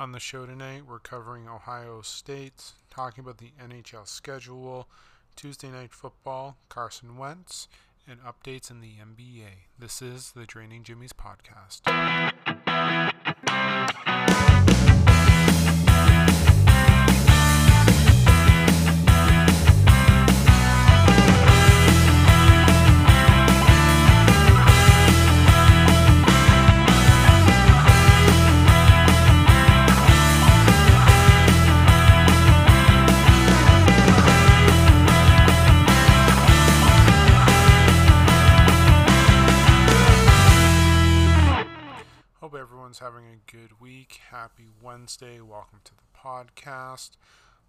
On the show tonight, we're covering Ohio State, talking about the NHL schedule, Tuesday night football, Carson Wentz, and updates in the NBA. This is the Draining Jimmy's podcast. Happy Wednesday. Welcome to the podcast.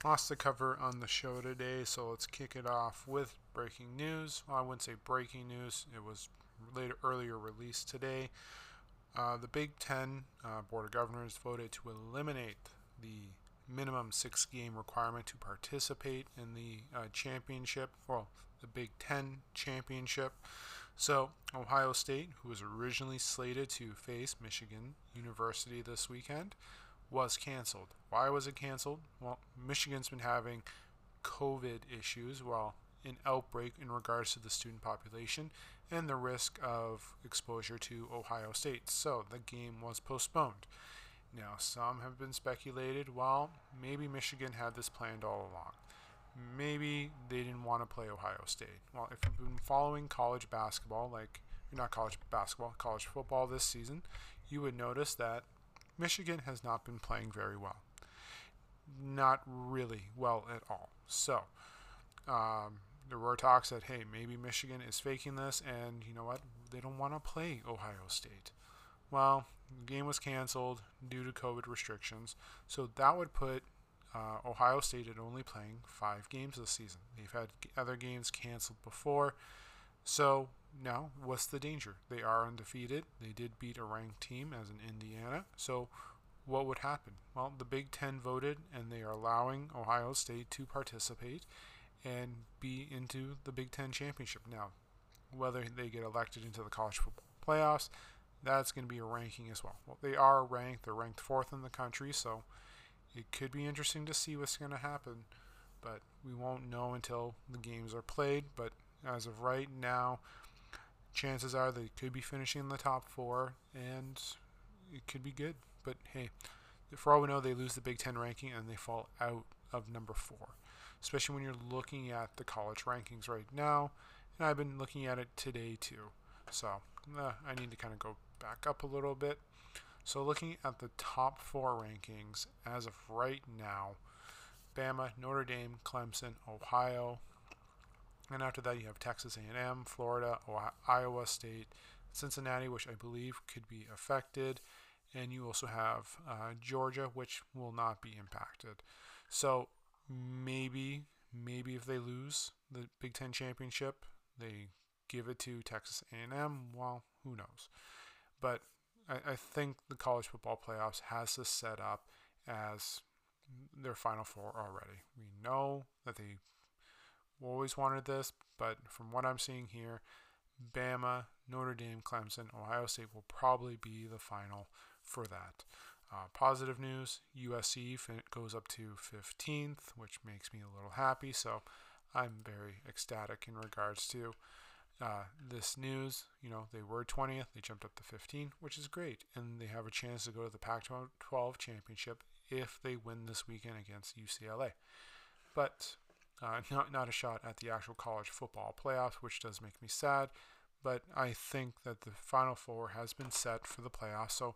Lots to cover on the show today, so let's kick it off with breaking news. Well, I wouldn't say breaking news, it was later, earlier released today. Uh, the Big Ten uh, Board of Governors voted to eliminate the minimum six game requirement to participate in the uh, championship, well, the Big Ten championship. So, Ohio State, who was originally slated to face Michigan University this weekend, was canceled. Why was it canceled? Well, Michigan's been having COVID issues, well, an outbreak in regards to the student population and the risk of exposure to Ohio State. So, the game was postponed. Now, some have been speculated, well, maybe Michigan had this planned all along maybe they didn't want to play Ohio State. Well, if you've been following college basketball, like not college basketball, college football this season, you would notice that Michigan has not been playing very well. Not really well at all. So, um, there were talks that, hey, maybe Michigan is faking this, and you know what? They don't want to play Ohio State. Well, the game was canceled due to COVID restrictions, so that would put uh, Ohio State had only playing five games this season. They've had other games canceled before. So now, what's the danger? They are undefeated. They did beat a ranked team as in Indiana. So what would happen? Well, the Big Ten voted, and they are allowing Ohio State to participate and be into the Big Ten championship. Now, whether they get elected into the college football playoffs, that's going to be a ranking as well. Well, they are ranked. They're ranked fourth in the country, so it could be interesting to see what's going to happen, but we won't know until the games are played. But as of right now, chances are they could be finishing in the top four, and it could be good. But hey, for all we know, they lose the Big Ten ranking and they fall out of number four, especially when you're looking at the college rankings right now. And I've been looking at it today too. So uh, I need to kind of go back up a little bit. So looking at the top four rankings as of right now, Bama, Notre Dame, Clemson, Ohio, and after that you have Texas A&M, Florida, Ohio, Iowa State, Cincinnati, which I believe could be affected, and you also have uh, Georgia, which will not be impacted. So maybe, maybe if they lose the Big Ten championship, they give it to Texas A&M. Well, who knows? But I, I think the college football playoffs has this set up as their final four already. We know that they always wanted this, but from what I'm seeing here, Bama, Notre Dame, Clemson, Ohio State will probably be the final for that. Uh, positive news USC goes up to 15th, which makes me a little happy. So I'm very ecstatic in regards to uh, this news, you know, they were 20th, they jumped up to 15, which is great. And they have a chance to go to the Pac 12 championship if they win this weekend against UCLA. But uh, not, not a shot at the actual college football playoffs, which does make me sad. But I think that the Final Four has been set for the playoffs. So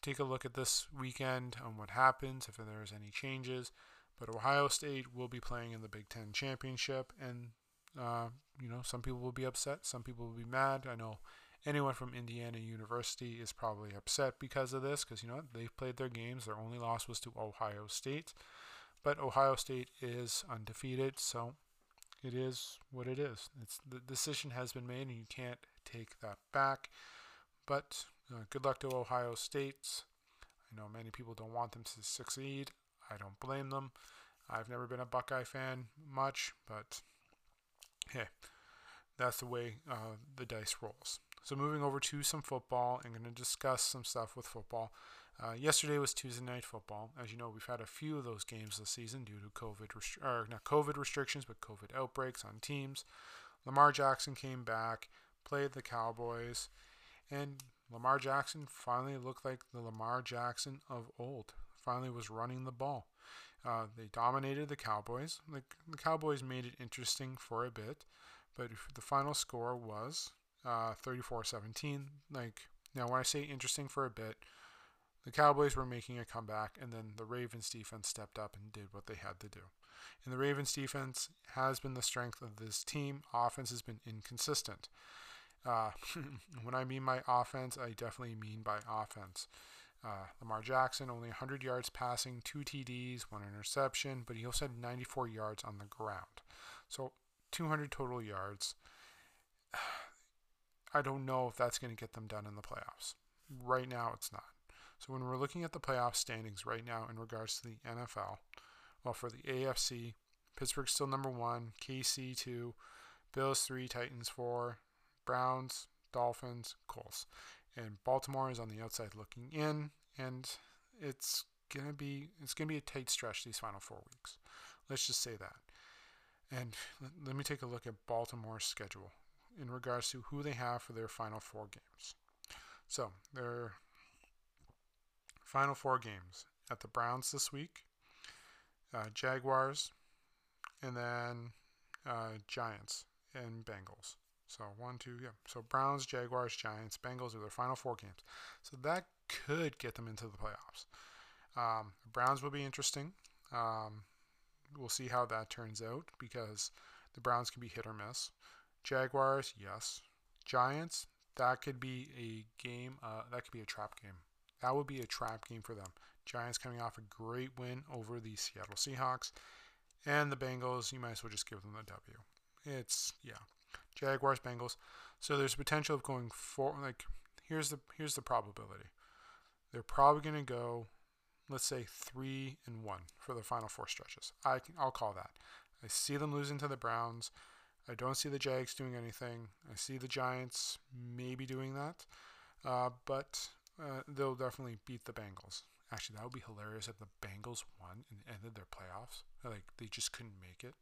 take a look at this weekend on what happens, if there's any changes. But Ohio State will be playing in the Big Ten championship, and uh, you know, some people will be upset, some people will be mad. I know anyone from Indiana University is probably upset because of this, because you know they've played their games. Their only loss was to Ohio State, but Ohio State is undefeated, so it is what it is. It's the decision has been made, and you can't take that back. But uh, good luck to Ohio State. I know many people don't want them to succeed. I don't blame them. I've never been a Buckeye fan much, but hey, that's the way uh, the dice rolls. So moving over to some football, I'm going to discuss some stuff with football. Uh, yesterday was Tuesday night football. As you know, we've had a few of those games this season due to COVID, restri- or not COVID restrictions, but COVID outbreaks on teams. Lamar Jackson came back, played the Cowboys, and Lamar Jackson finally looked like the Lamar Jackson of old. Finally, was running the ball. Uh, they dominated the Cowboys. The, the Cowboys made it interesting for a bit, but the final score was uh, 34-17. Like now, when I say interesting for a bit, the Cowboys were making a comeback, and then the Ravens defense stepped up and did what they had to do. And the Ravens defense has been the strength of this team. Offense has been inconsistent. Uh, when I mean by offense, I definitely mean by offense. Uh, Lamar Jackson only 100 yards passing, two TDs, one interception, but he also had 94 yards on the ground. So 200 total yards. I don't know if that's going to get them done in the playoffs. Right now, it's not. So when we're looking at the playoff standings right now in regards to the NFL, well, for the AFC, Pittsburgh's still number one, KC two, Bills three, Titans four, Browns, Dolphins, Colts, and Baltimore is on the outside looking in, and it's gonna be it's gonna be a tight stretch these final four weeks. Let's just say that. And let me take a look at Baltimore's schedule in regards to who they have for their final four games. So their final four games at the Browns this week, uh, Jaguars, and then uh, Giants and Bengals. So one, two, yeah. So Browns, Jaguars, Giants, Bengals are their final four games. So that could get them into the playoffs. Um, Browns will be interesting. Um, we'll see how that turns out because the Browns can be hit or miss. Jaguars, yes. Giants, that could be a game. Uh, that could be a trap game. That would be a trap game for them. Giants coming off a great win over the Seattle Seahawks, and the Bengals. You might as well just give them the W. It's yeah, Jaguars, Bengals. So there's potential of going for like here's the here's the probability. They're probably going to go, let's say three and one for the final four stretches. I can, I'll call that. I see them losing to the Browns. I don't see the Jags doing anything. I see the Giants maybe doing that, uh, but uh, they'll definitely beat the Bengals. Actually, that would be hilarious if the Bengals won and ended their playoffs. Like they just couldn't make it.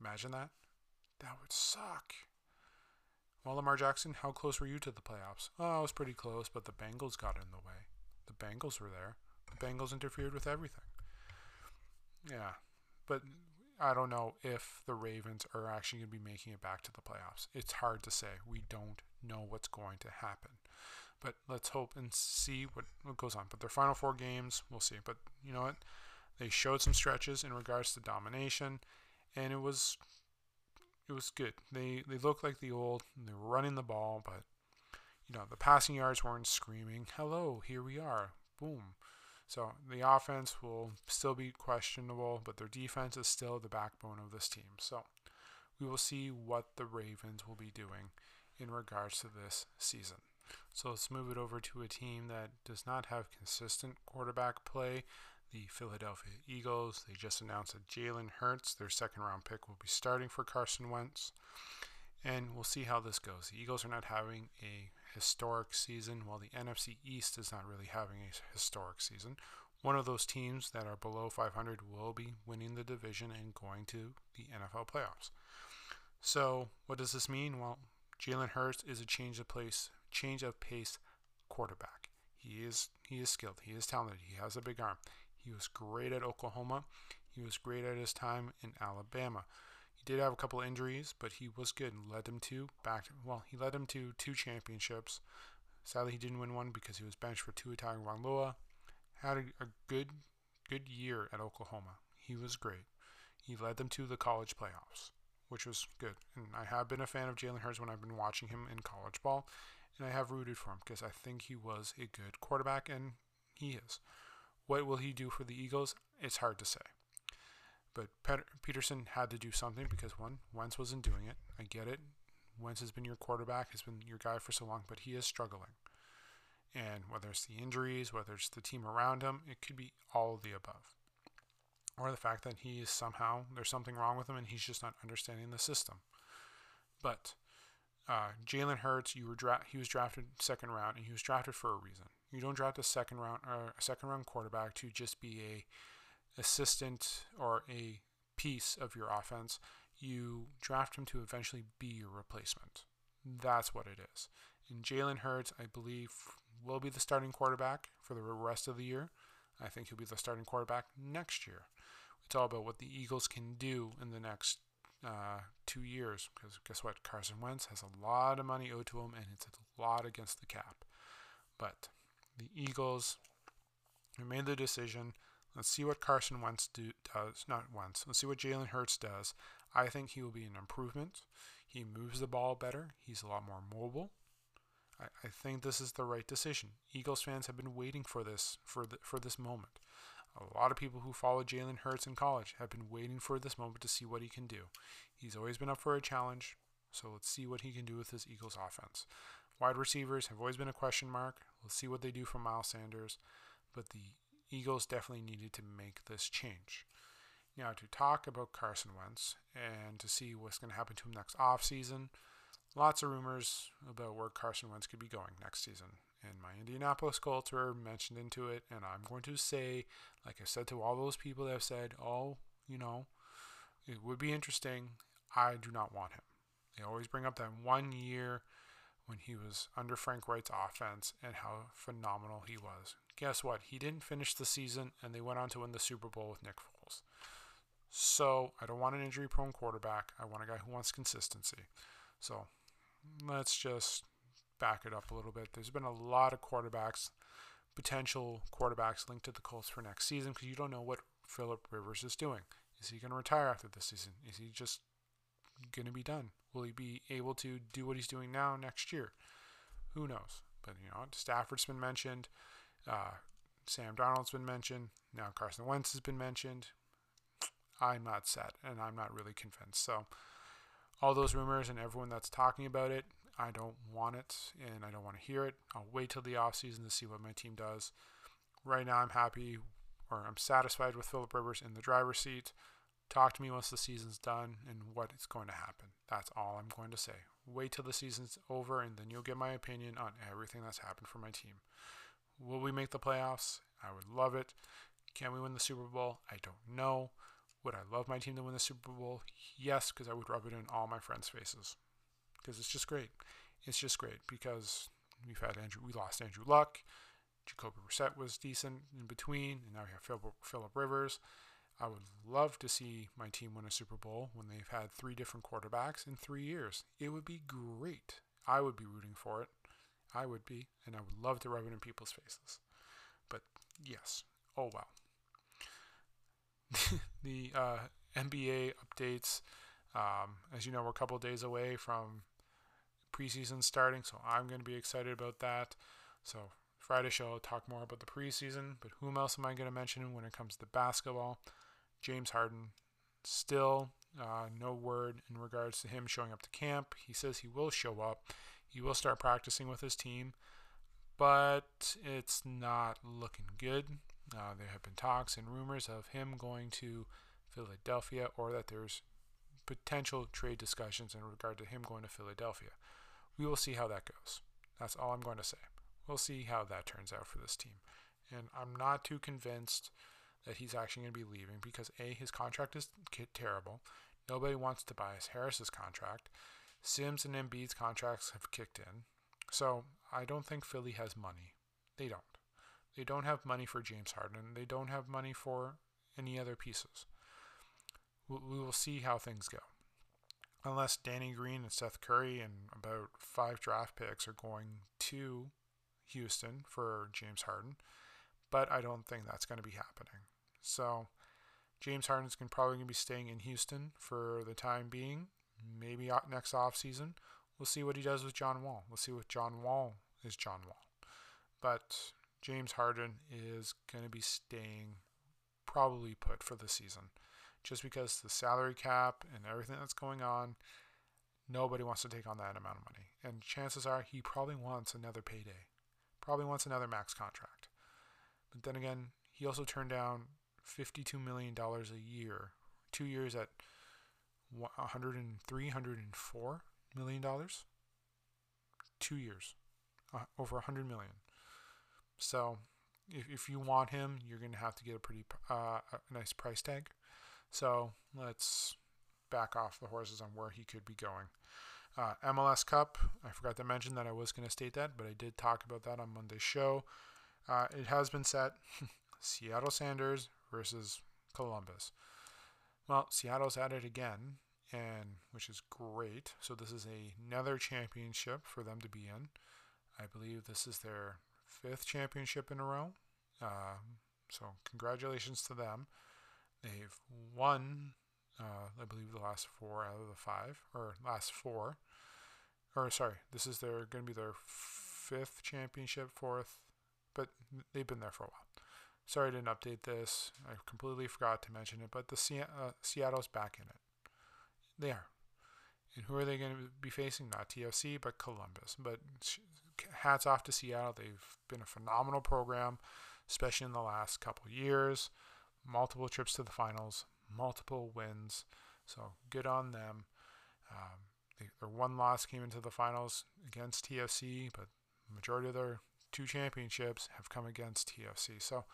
Imagine that. That would suck. Well, Lamar Jackson, how close were you to the playoffs? Oh, I was pretty close, but the Bengals got in the way. The Bengals were there. The Bengals interfered with everything. Yeah, but I don't know if the Ravens are actually going to be making it back to the playoffs. It's hard to say. We don't know what's going to happen. But let's hope and see what, what goes on. But their final four games, we'll see. But you know what? They showed some stretches in regards to domination, and it was it was good. They they looked like the old. They were running the ball, but you know the passing yards weren't screaming. Hello, here we are. Boom. So the offense will still be questionable, but their defense is still the backbone of this team. So we will see what the Ravens will be doing in regards to this season. So let's move it over to a team that does not have consistent quarterback play. The Philadelphia Eagles. They just announced that Jalen Hurts, their second round pick, will be starting for Carson Wentz. And we'll see how this goes. The Eagles are not having a historic season, while the NFC East is not really having a historic season. One of those teams that are below 500 will be winning the division and going to the NFL playoffs. So, what does this mean? Well, Jalen Hurts is a change of place, change of pace quarterback. He is he is skilled. He is talented. He has a big arm. He was great at Oklahoma. He was great at his time in Alabama He did have a couple injuries, but he was good and led them to back. Well, he led them to two championships. Sadly, he didn't win one because he was benched for two Tua Tagovailoa. Had a, a good, good year at Oklahoma. He was great. He led them to the college playoffs, which was good. And I have been a fan of Jalen Hurts when I've been watching him in college ball, and I have rooted for him because I think he was a good quarterback, and he is. What will he do for the Eagles? It's hard to say. But Pederson had to do something because one, Wentz wasn't doing it. I get it. Wentz has been your quarterback, has been your guy for so long, but he is struggling. And whether it's the injuries, whether it's the team around him, it could be all of the above. Or the fact that he is somehow, there's something wrong with him and he's just not understanding the system. But uh, Jalen Hurts, you were dra- he was drafted second round and he was drafted for a reason. You don't draft a second round or a second round quarterback to just be a assistant or a piece of your offense. You draft him to eventually be your replacement. That's what it is. And Jalen Hurts, I believe, will be the starting quarterback for the rest of the year. I think he'll be the starting quarterback next year. It's all about what the Eagles can do in the next uh, two years. Because guess what? Carson Wentz has a lot of money owed to him, and it's a lot against the cap. But the Eagles We made the decision. Let's see what Carson Wentz do, does. Not Wentz. Let's see what Jalen Hurts does. I think he will be an improvement. He moves the ball better. He's a lot more mobile. I, I think this is the right decision. Eagles fans have been waiting for this for the, for this moment. A lot of people who followed Jalen Hurts in college have been waiting for this moment to see what he can do. He's always been up for a challenge, so let's see what he can do with this Eagles offense. Wide receivers have always been a question mark. Let's see what they do for Miles Sanders, but the Eagles definitely needed to make this change. Now, to talk about Carson Wentz and to see what's going to happen to him next offseason, lots of rumors about where Carson Wentz could be going next season. And my Indianapolis Colts were mentioned into it. And I'm going to say, like I said to all those people that have said, oh, you know, it would be interesting. I do not want him. They always bring up that one year when he was under Frank Reich's offense and how phenomenal he was. Guess what? He didn't finish the season and they went on to win the Super Bowl with Nick Foles. So I don't want an injury prone quarterback. I want a guy who wants consistency. So let's just back it up a little bit. There's been a lot of quarterbacks, potential quarterbacks linked to the Colts for next season because you don't know what Philip Rivers is doing. Is he going to retire after this season? Is he just going to be done? Will he be able to do what he's doing now next year? Who knows? But you know, Stafford's been mentioned. Uh, Sam Darnold's been mentioned. Now Carson Wentz has been mentioned. I'm not set, and I'm not really convinced. So all those rumors and everyone that's talking about it, I don't want it and I don't want to hear it. I'll wait till the offseason to see what my team does. Right now, I'm happy or I'm satisfied with Philip Rivers in the driver's seat. Talk to me once the season's done and what is going to happen. That's all I'm going to say. Wait till the season's over and then you'll get my opinion on everything that's happened for my team. Will we make the playoffs? I would love it. Can we win the Super Bowl? I don't know. Would I love my team to win the Super Bowl? Yes, because I would rub it in all my friends' faces. Because it's just great. It's just great because we've had Andrew, we lost Andrew Luck. Jacoby Brissett was decent in between, and now we have Philip, Rivers. I would love to see my team win a Super Bowl when they've had three different quarterbacks in three years. It would be great. I would be rooting for it. I would be, and I would love to rub it in people's faces. But yes, oh well. the uh, NBA updates. Um, as you know, we're a couple days away from preseason starting, so I'm going to be excited about that. So Friday show, I'll talk more about the preseason. But whom else am I going to mention when it comes to basketball? James Harden. Still, uh, no word in regards to him showing up to camp. He says he will show up. He will start practicing with his team, but it's not looking good. Uh, there have been talks and rumors of him going to Philadelphia or that there's potential trade discussions in regard to him going to Philadelphia. We will see how that goes. That's all I'm going to say. We'll see how that turns out for this team. And I'm not too convinced that he's actually going to be leaving because A, his contract is terrible. Nobody wants to buy Harris's contract. Sims and Embiid's contracts have kicked in. So I don't think Philly has money. They don't. They don't have money for James Harden. They don't have money for any other pieces. We will see how things go. Unless Danny Green and Seth Curry and about five draft picks are going to Houston for James Harden. But I don't think that's going to be happening. So James Harden's going probably to be staying in Houston for the time being. Maybe next off season, we'll see what he does with John Wall. We'll see what John Wall is John Wall. But James Harden is going to be staying probably put for the season. Just because the salary cap and everything that's going on, nobody wants to take on that amount of money. And chances are he probably wants another payday, probably wants another max contract. But then again, he also turned down $52 million a year, two years at 103, 104 million dollars. Two years, uh, over 100 million. So if, if you want him, you're going to have to get a pretty uh, a nice price tag. So let's back off the horses on where he could be going. Uh, MLS Cup, I forgot to mention that I was going to state that, but I did talk about that on Monday's show. Uh, it has been set Seattle Sounders versus Columbus. Well, Seattle's at it again, and which is great. So this is another championship for them to be in. I believe this is their fifth championship in a row. Uh, so congratulations to them. They've won, uh, I believe, the last four out of the five, or last four. Or sorry, this is their going to be their fifth championship, fourth, but they've been there for a while. Sorry I didn't update this. I completely forgot to mention it, but the Se- uh, Seattle's back in it. They are. And who are they going to be facing? Not TFC, but Columbus. But hats off to Seattle. They've been a phenomenal program, especially in the last couple years. Multiple trips to the finals, multiple wins. So good on them. Um, they, their one loss came into the finals against TFC, but majority of their two championships have come against TFC. So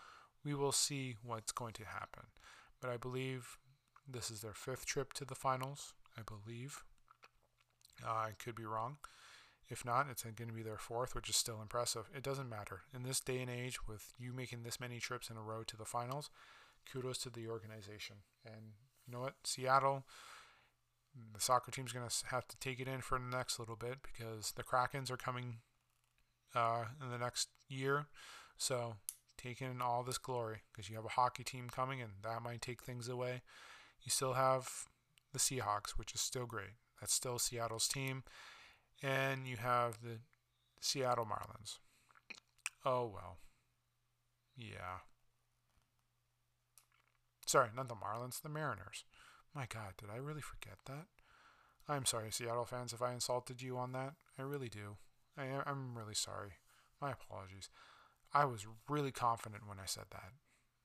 we will see what's going to happen. But I believe this is their fifth trip to the finals. I believe. Uh, I could be wrong. If not, it's going to be their fourth, which is still impressive. It doesn't matter. In this day and age, with you making this many trips in a row to the finals, kudos to the organization. And you know what? Seattle, the soccer team's going to have to take it in for the next little bit because the Krakens are coming uh, in the next year. So take in all this glory because you have a hockey team coming and that might take things away. You still have the Seahawks, which is still great. That's still Seattle's team and you have the Seattle Marlins. Oh well. Yeah. Sorry, not the Marlins, the Mariners. My God, did I really forget that? I'm sorry, Seattle fans, if I insulted you on that. I really do. I am, I'm really sorry. My apologies. I was really confident when I said that.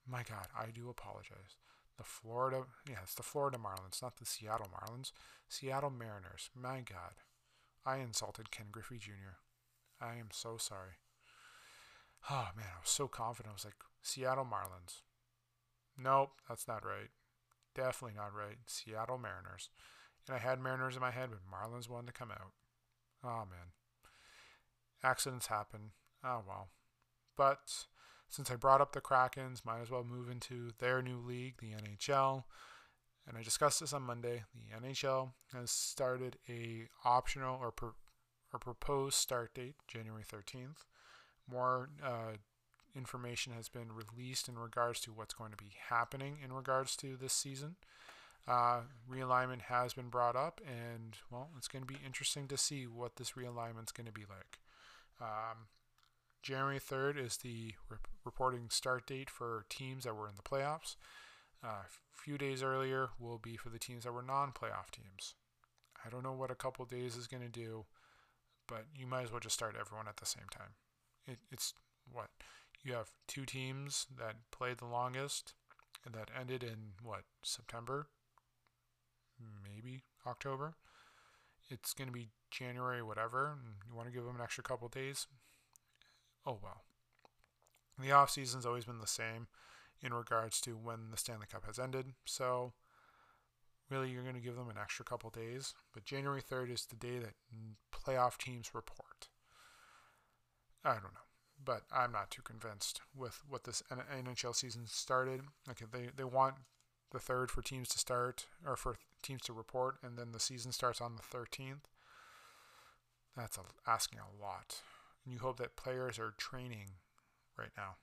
My God, I do apologize. The Florida, yeah, it's the Florida Marlins, not the Seattle Marlins. Seattle Mariners. My God. I insulted Ken Griffey Jr. I am so sorry. Oh man, I was so confident. I was like, Seattle Marlins. Nope, that's not right. Definitely not right. Seattle Mariners. And I had Mariners in my head, but Marlins wanted to come out. Oh man. Accidents happen. Oh well. But since I brought up the Krakens, might as well move into their new league, the NHL and I discussed this on Monday. The NHL has started a optional or per, or proposed start date, January 13th. More uh, information has been released in regards to what's going to be happening in regards to this season. Uh, realignment has been brought up, and well, it's going to be interesting to see what this realignment is going to be like. Um, January 3rd is the re- reporting start date for teams that were in the playoffs. Uh, a few days earlier will be for the teams that were non playoff teams. I don't know what a couple days is going to do, but you might as well just start everyone at the same time. It, it's what? You have two teams that played the longest and that ended in what? September? Maybe October? It's going to be January, whatever, and you want to give them an extra couple days? Oh well. The off season's always been the same in regards to when the Stanley Cup has ended. So, really, you're going to give them an extra couple days. But January 3rd is the day that playoff teams report. I don't know. But I'm not too convinced with what this NHL season started. Okay, they, they want the third for teams to start, or for teams to report, and then the season starts on the 13th. That's a, asking a lot. And you hope that players are training right now.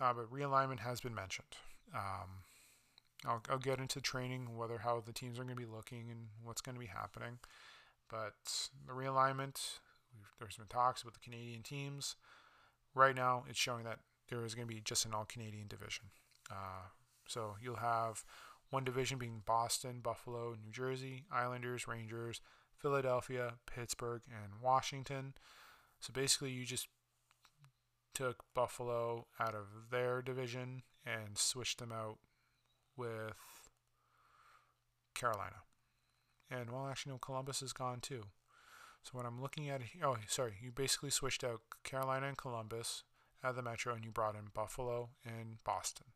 Uh, but realignment has been mentioned. Um, I'll, I'll get into training, whether how the teams are going to be looking and what's going to be happening. But the realignment, there's been talks about the Canadian teams. Right now, it's showing that there is going to be just an all Canadian division. Uh, so you'll have one division being Boston, Buffalo, New Jersey, Islanders, Rangers, Philadelphia, Pittsburgh, and Washington. So basically, you just took Buffalo out of their division and switched them out with Carolina. And well, actually, no, Columbus is gone too. So when I'm looking at it, oh, sorry, you basically switched out Carolina and Columbus out of the Metro and you brought in Buffalo and Boston,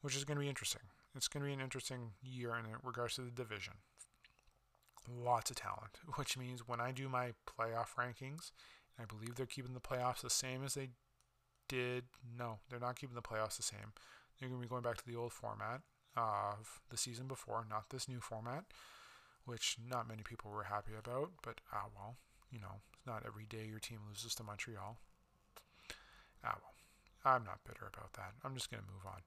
which is going to be interesting. It's going to be an interesting year in regards to the division. Lots of talent, which means when I do my playoff rankings, I believe they're keeping the playoffs the same as they did. No, they're not keeping the playoffs the same. They're going to be going back to the old format of the season before, not this new format, which not many people were happy about. But ah, well, you know, it's not every day your team loses to Montreal. Ah, well, I'm not bitter about that. I'm just going to move on.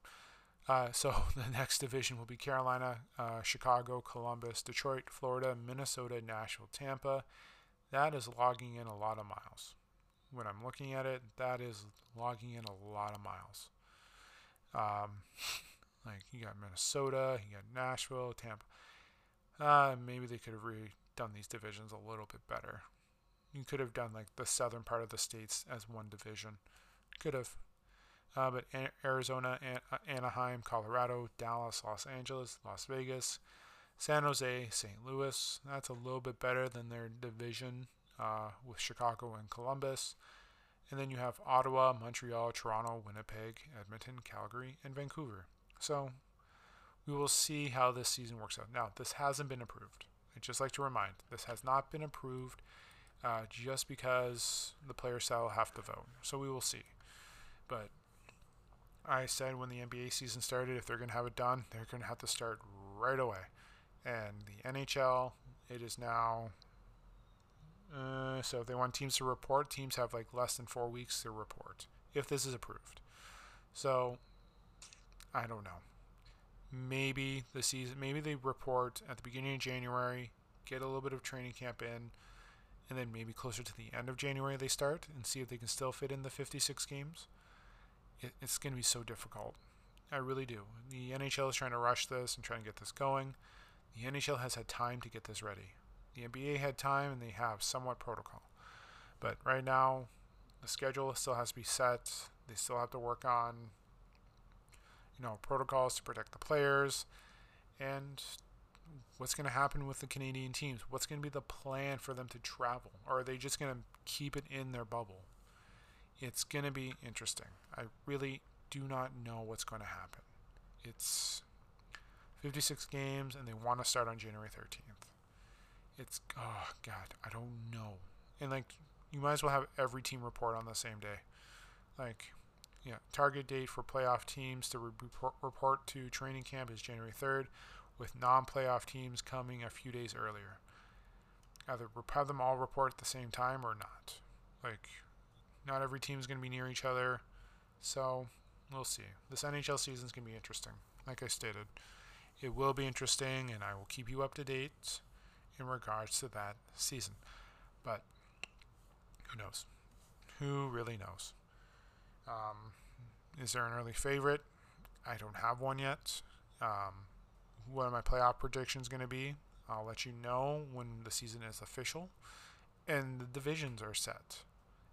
Uh, so the next division will be Carolina, uh, Chicago, Columbus, Detroit, Florida, Minnesota, Nashville, Tampa. That is logging in a lot of miles. When I'm looking at it, that is logging in a lot of miles. Um, like you got Minnesota, you got Nashville, Tampa. Uh, maybe they could have redone these divisions a little bit better. You could have done like the southern part of the states as one division. Could have. Uh, but Arizona, An- Anaheim, Colorado, Dallas, Los Angeles, Las Vegas, San Jose, St. Louis. That's a little bit better than their division uh, with Chicago and Columbus. And then you have Ottawa, Montreal, Toronto, Winnipeg, Edmonton, Calgary, and Vancouver. So we will see how this season works out. Now, this hasn't been approved. I'd just like to remind this has not been approved uh, just because the players shall have to vote. So we will see. But I said when the NBA season started, if they're going to have it done, they're going to have to start right away. And the NHL, it is now. Uh, so if they want teams to report, teams have like less than four weeks to report if this is approved. So I don't know. Maybe the season, maybe they report at the beginning of January, get a little bit of training camp in, and then maybe closer to the end of January they start and see if they can still fit in the 56 games. It, it's going to be so difficult. I really do. The NHL is trying to rush this and trying to get this going. The NHL has had time to get this ready. The NBA had time and they have somewhat protocol. But right now, the schedule still has to be set. They still have to work on you know, protocols to protect the players and what's going to happen with the Canadian teams? What's going to be the plan for them to travel? Or are they just going to keep it in their bubble? It's going to be interesting. I really do not know what's going to happen. It's 56 games and they want to start on January 13th. It's, oh, God, I don't know. And, like, you might as well have every team report on the same day. Like, yeah, target date for playoff teams to report, report to training camp is January 3rd with non-playoff teams coming a few days earlier. Either have them all report at the same time or not. Like, not every team is going to be near each other, so we'll see. This NHL season is going to be interesting. Like I stated, it will be interesting, and I will keep you up to date in regards to that season. But who knows? Who really knows? Um, is there an early favorite? I don't have one yet. Um, what are my playoff predictions going to be? I'll let you know when the season is official and the divisions are set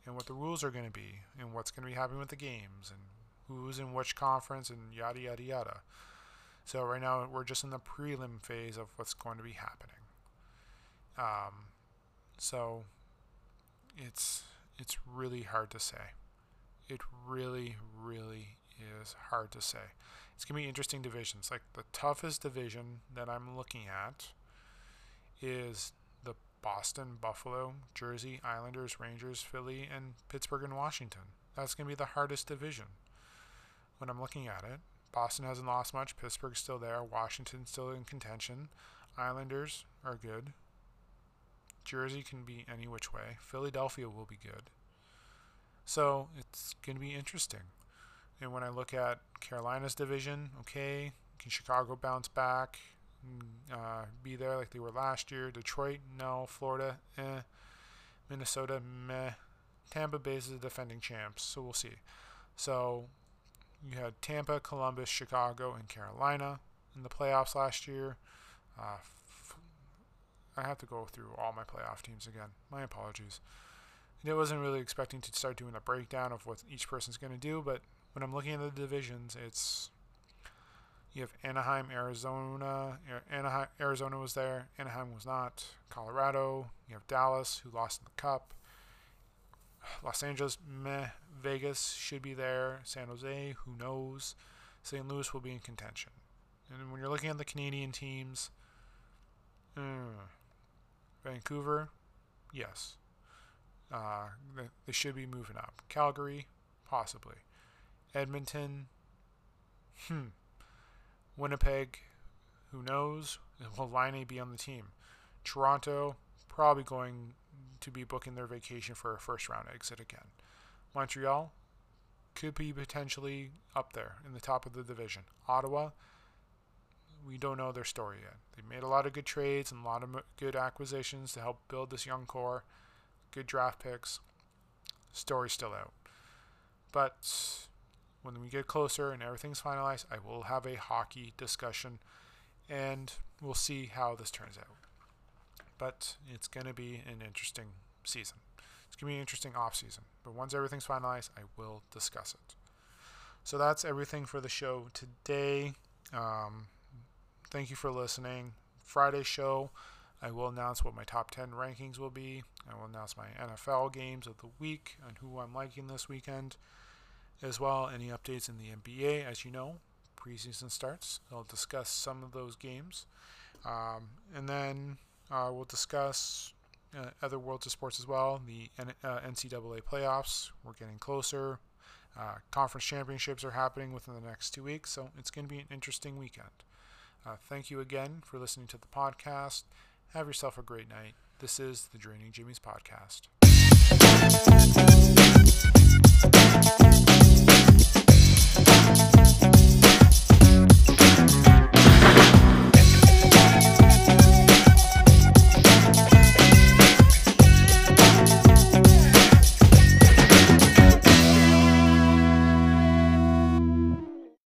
and what the rules are going to be and what's going to be happening with the games and who's in which conference and yada yada yada. So right now we're just in the prelim phase of what's going to be happening. Um, so it's it's really hard to say. It really, really is hard to say. It's going to be interesting divisions. Like the toughest division that I'm looking at is Boston, Buffalo, Jersey, Islanders, Rangers, Philly, and Pittsburgh and Washington. That's going to be the hardest division when I'm looking at it. Boston hasn't lost much. Pittsburgh's still there. Washington's still in contention. Islanders are good. Jersey can be any which way. Philadelphia will be good. So it's going to be interesting. And when I look at Carolina's division, okay, can Chicago bounce back, uh, be there like they were last year? Detroit, no. Florida, eh. Minnesota, meh. Tampa Bay is the defending champs, so we'll see. So you had Tampa, Columbus, Chicago, and Carolina in the playoffs last year. Uh, f- I have to go through all my playoff teams again. My apologies. I wasn't really expecting to start doing a breakdown of what each person's going to do, but when I'm looking at the divisions, it's you have Anaheim, Arizona. Anaheim, Arizona was there. Anaheim was not. Colorado. You have Dallas, who lost in the Cup. Los Angeles, meh. Vegas should be there. San Jose, who knows? St. Louis will be in contention. And when you're looking at the Canadian teams, uh, Vancouver, yes. Uh, they, they should be moving up. Calgary, possibly. Edmonton, hmm. Winnipeg, who knows? Will Laine be on the team? Toronto, probably going to be booking their vacation for a first round exit again. Montreal could be potentially up there in the top of the division. Ottawa, we don't know their story yet. They made a lot of good trades and a lot of good acquisitions to help build this young core, good draft picks. Story still out. But when we get closer and everything's finalized, I will have a hockey discussion and we'll see how this turns out. But it's going to be an interesting season. It's going to be an interesting off season. But once everything's finalized, I will discuss it. So that's everything for the show today. Um, thank you for listening. Friday show, I will announce what my top 10 rankings will be. I will announce my NFL games of the week and who I'm liking this weekend. As well, any updates in the NBA. As you know, preseason starts. I'll discuss some of those games. Um, and then uh, we'll discuss uh, other worlds of sports as well. The N- uh, NCAA playoffs, we're getting closer. Uh, conference championships are happening within the next two weeks, so it's going to be an interesting weekend. Uh, thank you again for listening to the podcast. Have yourself a great night. This is the Draining Jimmy's podcast. フフフフ。